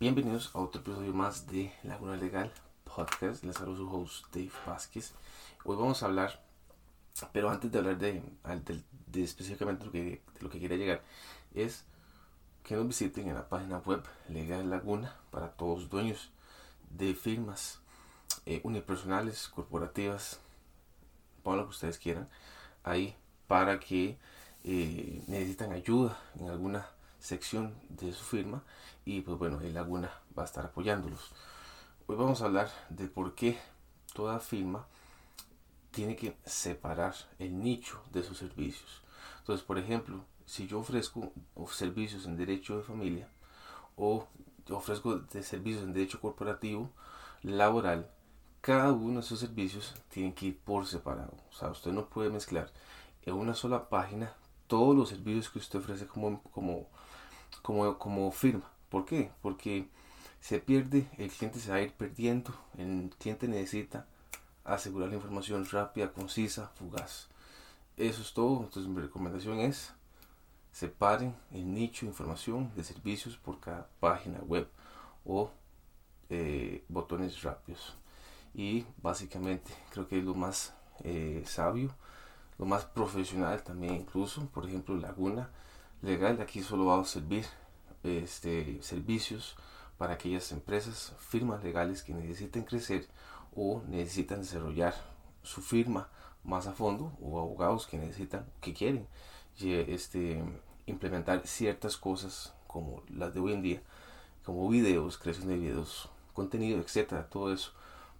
Bienvenidos a otro episodio más de Laguna Legal Podcast. Les saludo su host Dave Vázquez. Hoy vamos a hablar, pero antes de hablar de, de, específicamente lo que, de lo que quería llegar, es que nos visiten en la página web Legal Laguna para todos los dueños de firmas eh, unipersonales, corporativas, pongan lo que ustedes quieran, ahí para que eh, necesitan ayuda en alguna sección de su firma y pues bueno, el Laguna va a estar apoyándolos. Hoy vamos a hablar de por qué toda firma tiene que separar el nicho de sus servicios. Entonces, por ejemplo, si yo ofrezco servicios en derecho de familia o ofrezco de servicios en derecho corporativo, laboral, cada uno de esos servicios tiene que ir por separado. O sea, usted no puede mezclar en una sola página todos los servicios que usted ofrece como, como, como, como firma. ¿Por qué? Porque se pierde, el cliente se va a ir perdiendo, el cliente necesita asegurar la información rápida, concisa, fugaz. Eso es todo. Entonces mi recomendación es separen el nicho de información de servicios por cada página web o eh, botones rápidos y básicamente creo que es lo más eh, sabio lo más profesional también incluso por ejemplo Laguna Legal aquí solo va a servir este, servicios para aquellas empresas firmas legales que necesiten crecer o necesitan desarrollar su firma más a fondo o abogados que necesitan que quieren este, implementar ciertas cosas como las de hoy en día como videos creación de videos contenido etcétera todo eso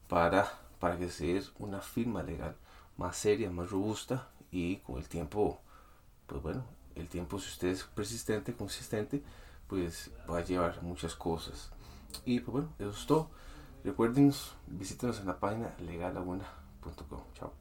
para, para que sea una firma legal más seria, más robusta y con el tiempo, pues bueno, el tiempo si usted es persistente, consistente, pues va a llevar muchas cosas. Y pues bueno, eso es todo. Recuerden, visítenos en la página legalaguna.com. Chao.